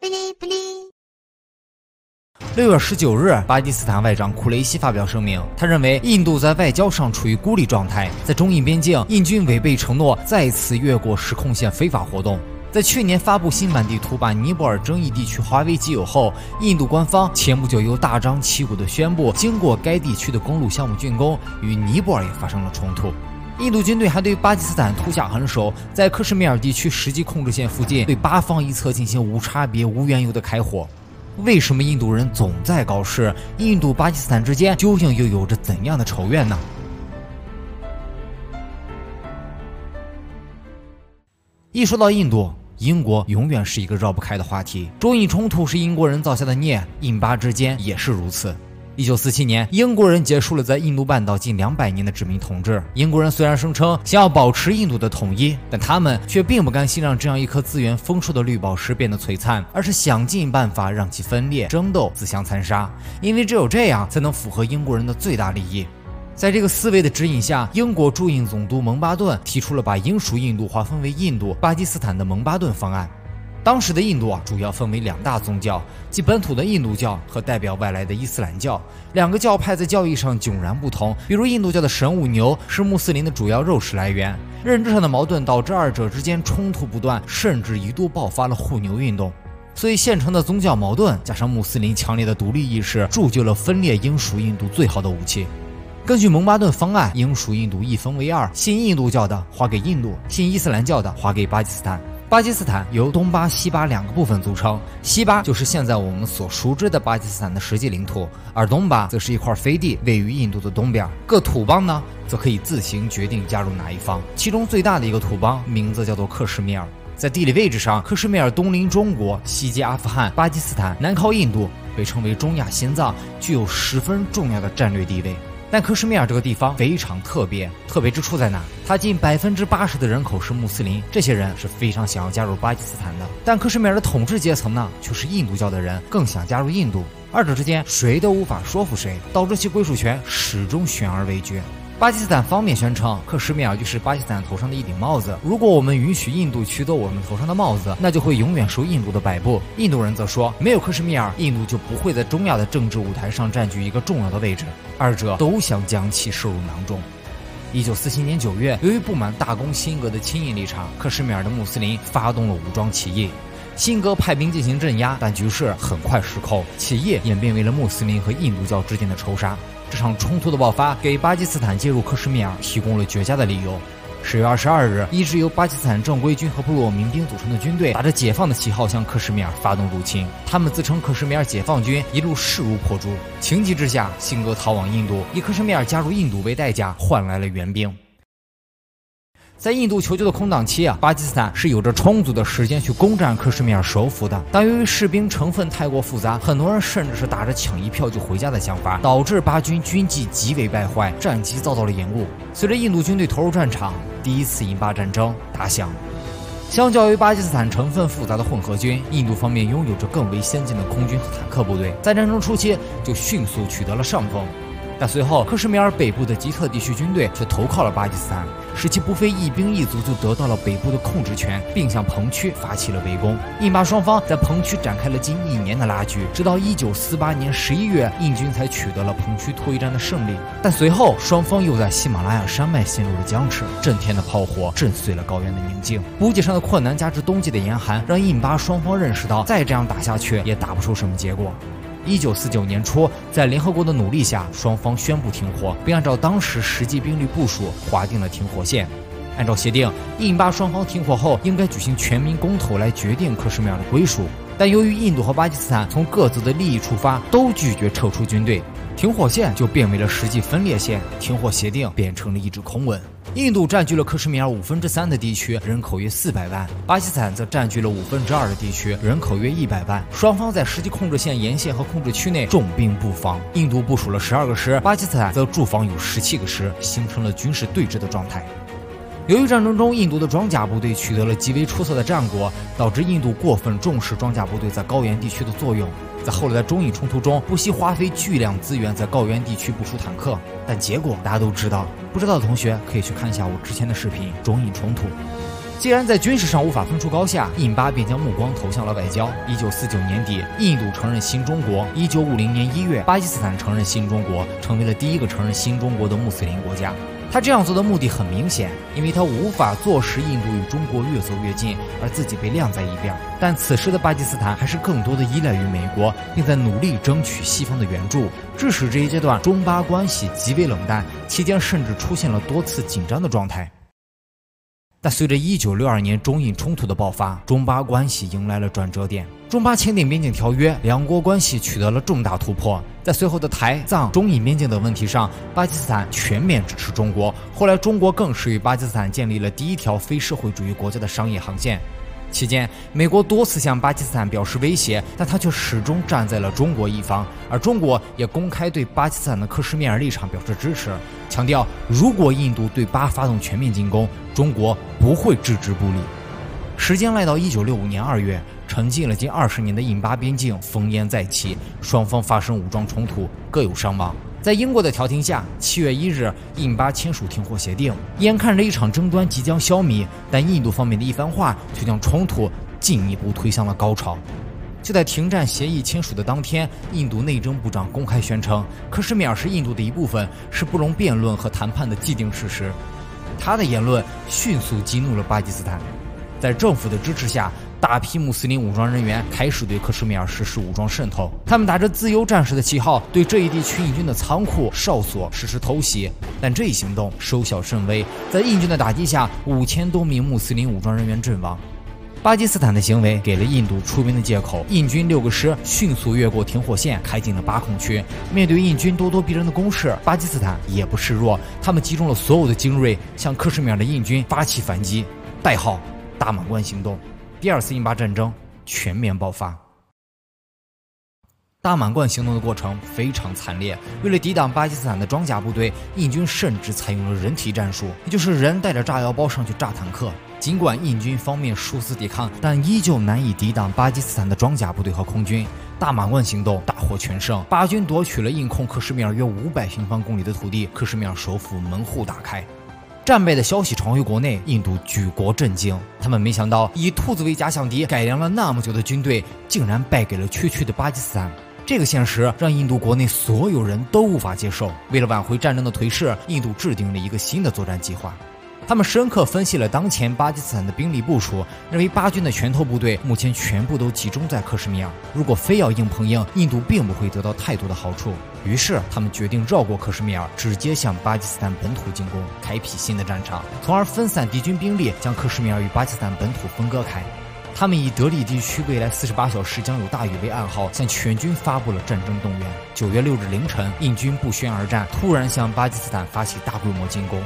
哔哩哔哩六月十九日，巴基斯坦外长库雷西发表声明，他认为印度在外交上处于孤立状态，在中印边境，印军违背承诺，再次越过实控线非法活动。在去年发布新版地图，把尼泊尔争议地区划为己有后，印度官方前不久又大张旗鼓地宣布，经过该地区的公路项目竣工，与尼泊尔也发生了冲突。印度军队还对巴基斯坦突下狠手，在克什米尔地区实际控制线附近对巴方一侧进行无差别、无缘由的开火。为什么印度人总在搞事？印度巴基斯坦之间究竟又有着怎样的仇怨呢？一说到印度，英国永远是一个绕不开的话题。中印冲突是英国人造下的孽，印巴之间也是如此。一九四七年，英国人结束了在印度半岛近两百年的殖民统治。英国人虽然声称想要保持印度的统一，但他们却并不甘心让这样一颗资源丰硕的绿宝石变得璀璨，而是想尽办法让其分裂、争斗、自相残杀。因为只有这样，才能符合英国人的最大利益。在这个思维的指引下，英国驻印总督蒙巴顿提出了把英属印度划分为印度、巴基斯坦的蒙巴顿方案。当时的印度啊，主要分为两大宗教，即本土的印度教和代表外来的伊斯兰教。两个教派在教义上迥然不同。比如，印度教的神武牛是穆斯林的主要肉食来源，认知上的矛盾导致二者之间冲突不断，甚至一度爆发了护牛运动。所以，现成的宗教矛盾加上穆斯林强烈的独立意识，铸就了分裂英属印度最好的武器。根据蒙巴顿方案，英属印度一分为二，信印度教的划给印度，信伊斯兰教的划给巴基斯坦。巴基斯坦由东巴、西巴两个部分组成，西巴就是现在我们所熟知的巴基斯坦的实际领土，而东巴则是一块飞地，位于印度的东边。各土邦呢，则可以自行决定加入哪一方。其中最大的一个土邦名字叫做克什米尔，在地理位置上，克什米尔东临中国，西接阿富汗、巴基斯坦，南靠印度，被称为中亚心脏，具有十分重要的战略地位。但克什米尔这个地方非常特别，特别之处在哪？它近百分之八十的人口是穆斯林，这些人是非常想要加入巴基斯坦的。但克什米尔的统治阶层呢，却是印度教的人，更想加入印度。二者之间谁都无法说服谁，导致其归属权始终悬而未决。巴基斯坦方面宣称，克什米尔就是巴基斯坦头上的一顶帽子。如果我们允许印度取走我们头上的帽子，那就会永远受印度的摆布。印度人则说，没有克什米尔，印度就不会在中亚的政治舞台上占据一个重要的位置。二者都想将其收入囊中。一九四七年九月，由于不满大公辛格的亲印立场，克什米尔的穆斯林发动了武装起义。辛格派兵进行镇压，但局势很快失控，起义演变为了穆斯林和印度教之间的仇杀。这场冲突的爆发，给巴基斯坦介入克什米尔提供了绝佳的理由。十月二十二日，一支由巴基斯坦正规军和部落民兵组成的军队，打着解放的旗号向克什米尔发动入侵。他们自称克什米尔解放军，一路势如破竹。情急之下，辛格逃往印度，以克什米尔加入印度为代价，换来了援兵。在印度求救的空档期啊，巴基斯坦是有着充足的时间去攻占克什米尔首府的。但由于士兵成分太过复杂，很多人甚至是打着抢一票就回家的想法，导致巴军军纪极为败坏，战机遭到了延误。随着印度军队投入战场，第一次印巴战争打响。相较于巴基斯坦成分复杂的混合军，印度方面拥有着更为先进的空军和坦克部队，在战争初期就迅速取得了上风。但随后，克什米尔北部的吉特地区军队却投靠了巴基斯坦，使其不费一兵一卒就得到了北部的控制权，并向彭区发起了围攻。印巴双方在彭区展开了近一年的拉锯，直到1948年11月，印军才取得了彭区突围战的胜利。但随后，双方又在喜马拉雅山脉陷入了僵持，震天的炮火震碎了高原的宁静，补给上的困难加之冬季的严寒，让印巴双方认识到，再这样打下去也打不出什么结果。一九四九年初，在联合国的努力下，双方宣布停火，并按照当时实际兵力部署划定了停火线。按照协定，印巴双方停火后应该举行全民公投来决定克什米尔的归属。但由于印度和巴基斯坦从各自的利益出发，都拒绝撤出军队，停火线就变为了实际分裂线，停火协定变成了一纸空文。印度占据了克什米尔五分之三的地区，人口约四百万；巴基斯坦则占据了五分之二的地区，人口约一百万。双方在实际控制线沿线和控制区内重兵布防，印度部署了十二个师，巴基斯坦则驻防有十七个师，形成了军事对峙的状态。由于战争中印度的装甲部队取得了极为出色的战果，导致印度过分重视装甲部队在高原地区的作用。在后来的中印冲突中，不惜花费巨量资源在高原地区部署坦克，但结果大家都知道。不知道的同学可以去看一下我之前的视频《中印冲突》。既然在军事上无法分出高下，印巴便将目光投向了外交。一九四九年底，印度承认新中国；一九五零年一月，巴基斯坦承认新中国，成为了第一个承认新中国的穆斯林国家。他这样做的目的很明显，因为他无法坐实印度与中国越走越近，而自己被晾在一边。但此时的巴基斯坦还是更多的依赖于美国，并在努力争取西方的援助，致使这一阶段中巴关系极为冷淡，期间甚至出现了多次紧张的状态。但随着1962年中印冲突的爆发，中巴关系迎来了转折点。中巴签订边境条约，两国关系取得了重大突破。在随后的台藏、中印边境等问题上，巴基斯坦全面支持中国。后来，中国更是与巴基斯坦建立了第一条非社会主义国家的商业航线。期间，美国多次向巴基斯坦表示威胁，但他却始终站在了中国一方，而中国也公开对巴基斯坦的克什米尔立场表示支持，强调如果印度对巴发动全面进攻，中国不会置之不理。时间来到一九六五年二月，沉寂了近二十年的印巴边境烽烟再起，双方发生武装冲突，各有伤亡。在英国的调停下，七月一日，印巴签署停火协定。眼看着一场争端即将消弭，但印度方面的一番话却将冲突进一步推向了高潮。就在停战协议签署的当天，印度内政部长公开宣称，克什米尔是印度的一部分，是不容辩论和谈判的既定事实。他的言论迅速激怒了巴基斯坦，在政府的支持下。大批穆斯林武装人员开始对克什米尔实施武装渗透，他们打着自由战士的旗号，对这一地区印军的仓库、哨所实施偷袭。但这一行动收效甚微，在印军的打击下，五千多名穆斯林武装人员阵亡。巴基斯坦的行为给了印度出兵的借口，印军六个师迅速越过停火线，开进了巴控区。面对印军咄咄逼人的攻势，巴基斯坦也不示弱，他们集中了所有的精锐，向克什米尔的印军发起反击，代号“大满贯行动”。第二次印巴战争全面爆发。大满贯行动的过程非常惨烈。为了抵挡巴基斯坦的装甲部队，印军甚至采用了人体战术，也就是人带着炸药包上去炸坦克。尽管印军方面殊死抵抗，但依旧难以抵挡巴基斯坦的装甲部队和空军。大满贯行动大获全胜，巴军夺取了印控克什米尔约五百平方公里的土地，克什米尔首府门户大开。战败的消息传回国内，印度举国震惊。他们没想到，以兔子为假想敌、改良了那么久的军队，竟然败给了区区的巴基斯坦。这个现实让印度国内所有人都无法接受。为了挽回战争的颓势，印度制定了一个新的作战计划。他们深刻分析了当前巴基斯坦的兵力部署，认为巴军的拳头部队目前全部都集中在克什米尔。如果非要硬碰硬，印度并不会得到太多的好处。于是，他们决定绕过克什米尔，直接向巴基斯坦本土进攻，开辟新的战场，从而分散敌军兵力，将克什米尔与巴基斯坦本土分割开。他们以德里地区未来四十八小时将有大雨为暗号，向全军发布了战争动员。九月六日凌晨，印军不宣而战，突然向巴基斯坦发起大规模进攻。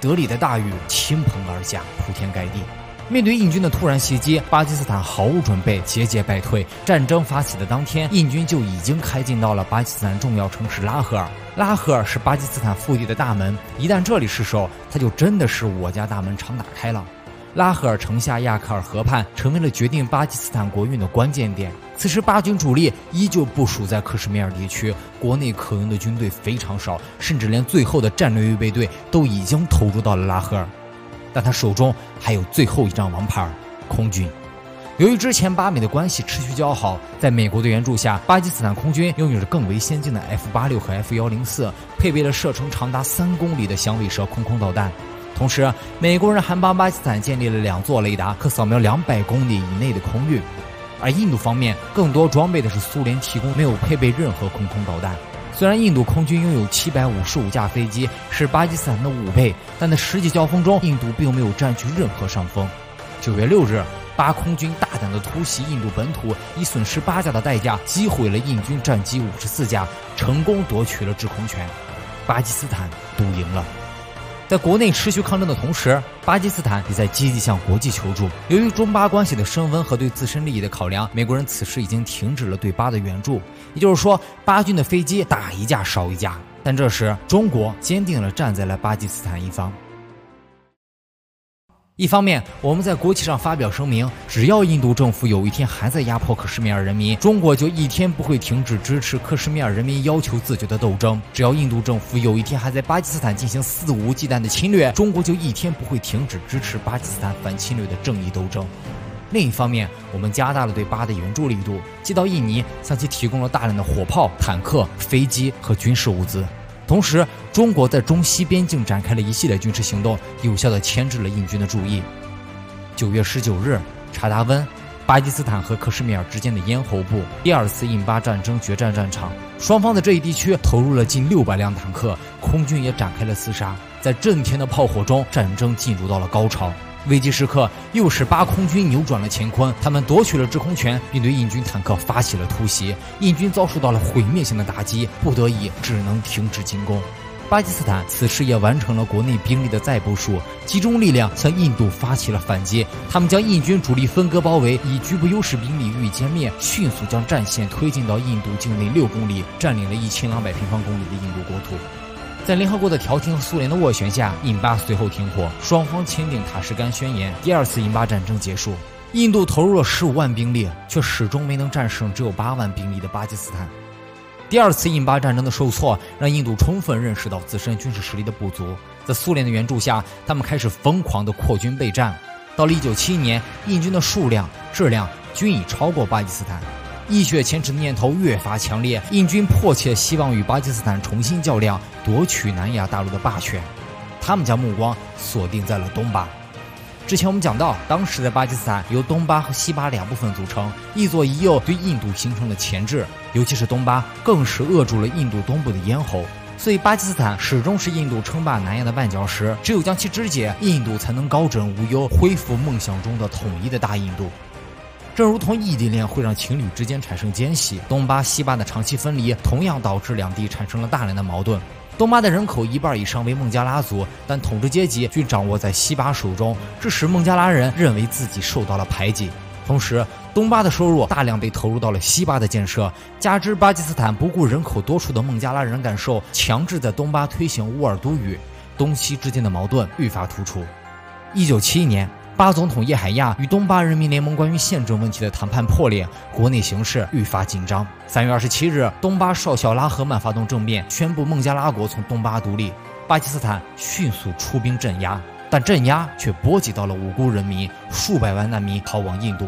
德里的大雨倾盆而下，铺天盖地。面对印军的突然袭击，巴基斯坦毫无准备，节节败退。战争发起的当天，印军就已经开进到了巴基斯坦重要城市拉合尔。拉合尔是巴基斯坦腹地的大门，一旦这里失守，它就真的是我家大门常打开了。拉合尔城下亚克尔河畔成为了决定巴基斯坦国运的关键点。此时，巴军主力依旧部署在克什米尔地区，国内可用的军队非常少，甚至连最后的战略预备队都已经投入到了拉合尔。但他手中还有最后一张王牌——空军。由于之前巴美的关系持续较好，在美国的援助下，巴基斯坦空军拥有着更为先进的 F 八六和 F 幺零四，配备了射程长达三公里的响尾蛇空空导弹。同时，美国人还帮巴基斯坦建立了两座雷达，可扫描两百公里以内的空域。而印度方面更多装备的是苏联提供、没有配备任何空空导弹。虽然印度空军拥有七百五十五架飞机，是巴基斯坦的五倍，但在实际交锋中，印度并没有占据任何上风。九月六日，巴空军大胆地突袭印度本土，以损失八架的代价击毁了印军战机五十四架，成功夺取了制空权。巴基斯坦赌赢了。在国内持续抗争的同时，巴基斯坦也在积极向国际求助。由于中巴关系的升温和对自身利益的考量，美国人此时已经停止了对巴的援助。也就是说，巴军的飞机打一架少一架。但这时，中国坚定了站在了巴基斯坦一方。一方面，我们在国际上发表声明，只要印度政府有一天还在压迫克什米尔人民，中国就一天不会停止支持克什米尔人民要求自决的斗争；只要印度政府有一天还在巴基斯坦进行肆无忌惮的侵略，中国就一天不会停止支持巴基斯坦反侵略的正义斗争。另一方面，我们加大了对巴的援助力度，寄到印尼，向其提供了大量的火炮、坦克、飞机和军事物资。同时，中国在中西边境展开了一系列军事行动，有效地牵制了印军的注意。九月十九日，查达温，巴基斯坦和克什米尔之间的咽喉部，第二次印巴战争决战战场，双方在这一地区投入了近六百辆坦克，空军也展开了厮杀。在震天的炮火中，战争进入到了高潮。危机时刻，又是巴空军扭转了乾坤，他们夺取了制空权，并对印军坦克发起了突袭。印军遭受到了毁灭性的打击，不得已只能停止进攻。巴基斯坦此时也完成了国内兵力的再部署，集中力量向印度发起了反击。他们将印军主力分割包围，以局部优势兵力予以歼灭，迅速将战线推进到印度境内六公里，占领了一千两百平方公里的印度国土。在联合国的调停和苏联的斡旋下，印巴随后停火，双方签订塔什干宣言。第二次印巴战争结束，印度投入了十五万兵力，却始终没能战胜只有八万兵力的巴基斯坦。第二次印巴战争的受挫，让印度充分认识到自身军事实力的不足。在苏联的援助下，他们开始疯狂地扩军备战。到了1971年，印军的数量、质量均已超过巴基斯坦，一雪前耻的念头越发强烈。印军迫切希望与巴基斯坦重新较量，夺取南亚大陆的霸权。他们将目光锁定在了东巴。之前我们讲到，当时的巴基斯坦由东巴和西巴两部分组成，一左一右对印度形成了钳制，尤其是东巴更是扼住了印度东部的咽喉，所以巴基斯坦始终是印度称霸南亚的绊脚石。只有将其肢解，印度才能高枕无忧，恢复梦想中的统一的大印度。正如同异地恋会让情侣之间产生间隙，东巴西巴的长期分离同样导致两地产生了大量的矛盾。东巴的人口一半以上为孟加拉族，但统治阶级均掌握在西巴手中，致使孟加拉人认为自己受到了排挤。同时，东巴的收入大量被投入到了西巴的建设，加之巴基斯坦不顾人口多数的孟加拉人感受，强制在东巴推行乌尔都语，东西之间的矛盾愈发突出。一九七一年。巴总统叶海亚与东巴人民联盟关于宪政问题的谈判破裂，国内形势愈发紧张。三月二十七日，东巴少校拉赫曼发动政变，宣布孟加拉国从东巴独立。巴基斯坦迅速出兵镇压，但镇压却波及到了无辜人民，数百万难民逃往印度。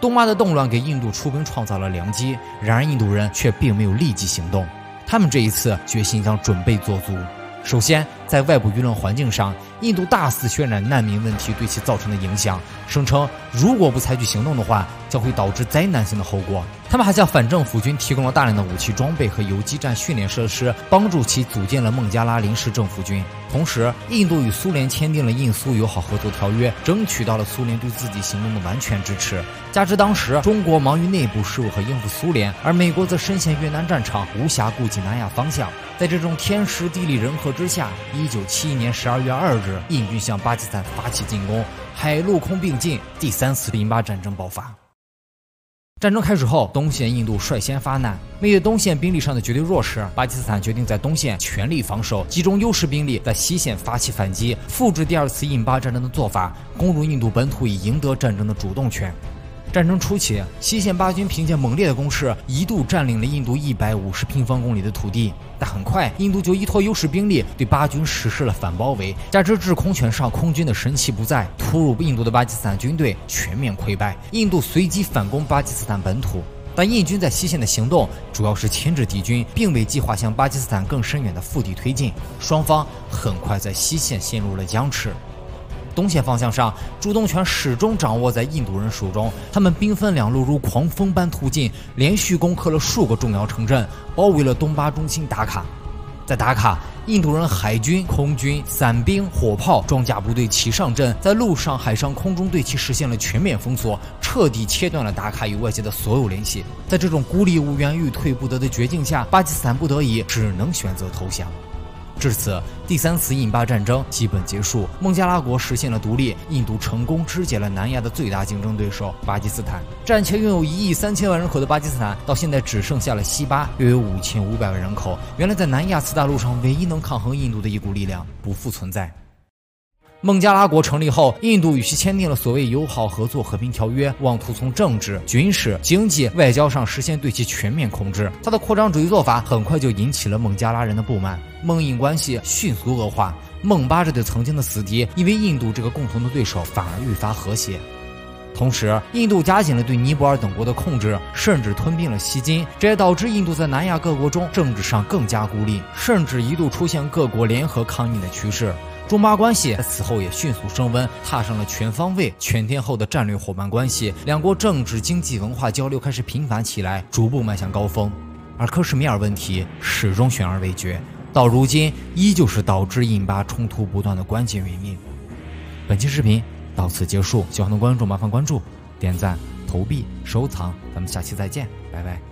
东巴的动乱给印度出兵创造了良机，然而印度人却并没有立即行动，他们这一次决心将准备做足。首先，在外部舆论环境上。印度大肆渲染难民问题对其造成的影响，声称如果不采取行动的话，将会导致灾难性的后果。他们还向反政府军提供了大量的武器装备和游击战训练设施，帮助其组建了孟加拉临时政府军。同时，印度与苏联签订了印苏友好合作条约，争取到了苏联对自己行动的完全支持。加之当时中国忙于内部事务和应付苏联，而美国则深陷越南战场，无暇顾及南亚方向。在这种天时地利人和之下，一九七一年十二月二日。印军向巴基斯坦发起进攻，海陆空并进，第三次印巴战争爆发。战争开始后，东线印度率先发难，面对东线兵力上的绝对弱势，巴基斯坦决定在东线全力防守，集中优势兵力在西线发起反击，复制第二次印巴战争的做法，攻入印度本土，以赢得战争的主动权。战争初期，西线巴军凭借猛烈的攻势，一度占领了印度一百五十平方公里的土地。但很快，印度就依托优势兵力对巴军实施了反包围，加之制空权上空军的神器不在，突入印度的巴基斯坦军队全面溃败。印度随即反攻巴基斯坦本土，但印军在西线的行动主要是牵制敌军，并未计划向巴基斯坦更深远的腹地推进。双方很快在西线陷入了僵持。东线方向上，主动权始终掌握在印度人手中。他们兵分两路，如狂风般突进，连续攻克了数个重要城镇，包围了东巴中心达卡。在达卡，印度人海军、空军、伞兵、火炮、装甲部队齐上阵，在陆上、海上、空中对其实现了全面封锁，彻底切断了达卡与外界的所有联系。在这种孤立无援、欲退不得的绝境下，巴基斯坦不得已只能选择投降。至此，第三次印巴战争基本结束，孟加拉国实现了独立，印度成功肢解了南亚的最大竞争对手巴基斯坦。战前拥有一亿三千万人口的巴基斯坦，到现在只剩下了西巴，约有五千五百万人口。原来，在南亚次大陆上唯一能抗衡印度的一股力量不复存在。孟加拉国成立后，印度与其签订了所谓友好合作和平条约，妄图从政治、军事、经济、外交上实现对其全面控制。他的扩张主义做法很快就引起了孟加拉人的不满，孟印关系迅速恶化。孟巴这对曾经的死敌，因为印度这个共同的对手，反而愈发和谐。同时，印度加紧了对尼泊尔等国的控制，甚至吞并了锡金，这也导致印度在南亚各国中政治上更加孤立，甚至一度出现各国联合抗议的趋势。中巴关系在此后也迅速升温，踏上了全方位、全天候的战略伙伴关系。两国政治、经济、文化交流开始频繁起来，逐步迈向高峰。而克什米尔问题始终悬而未决，到如今依旧是导致印巴冲突不断的关键原因。本期视频到此结束，喜欢的观众麻烦关注、点赞、投币、收藏，咱们下期再见，拜拜。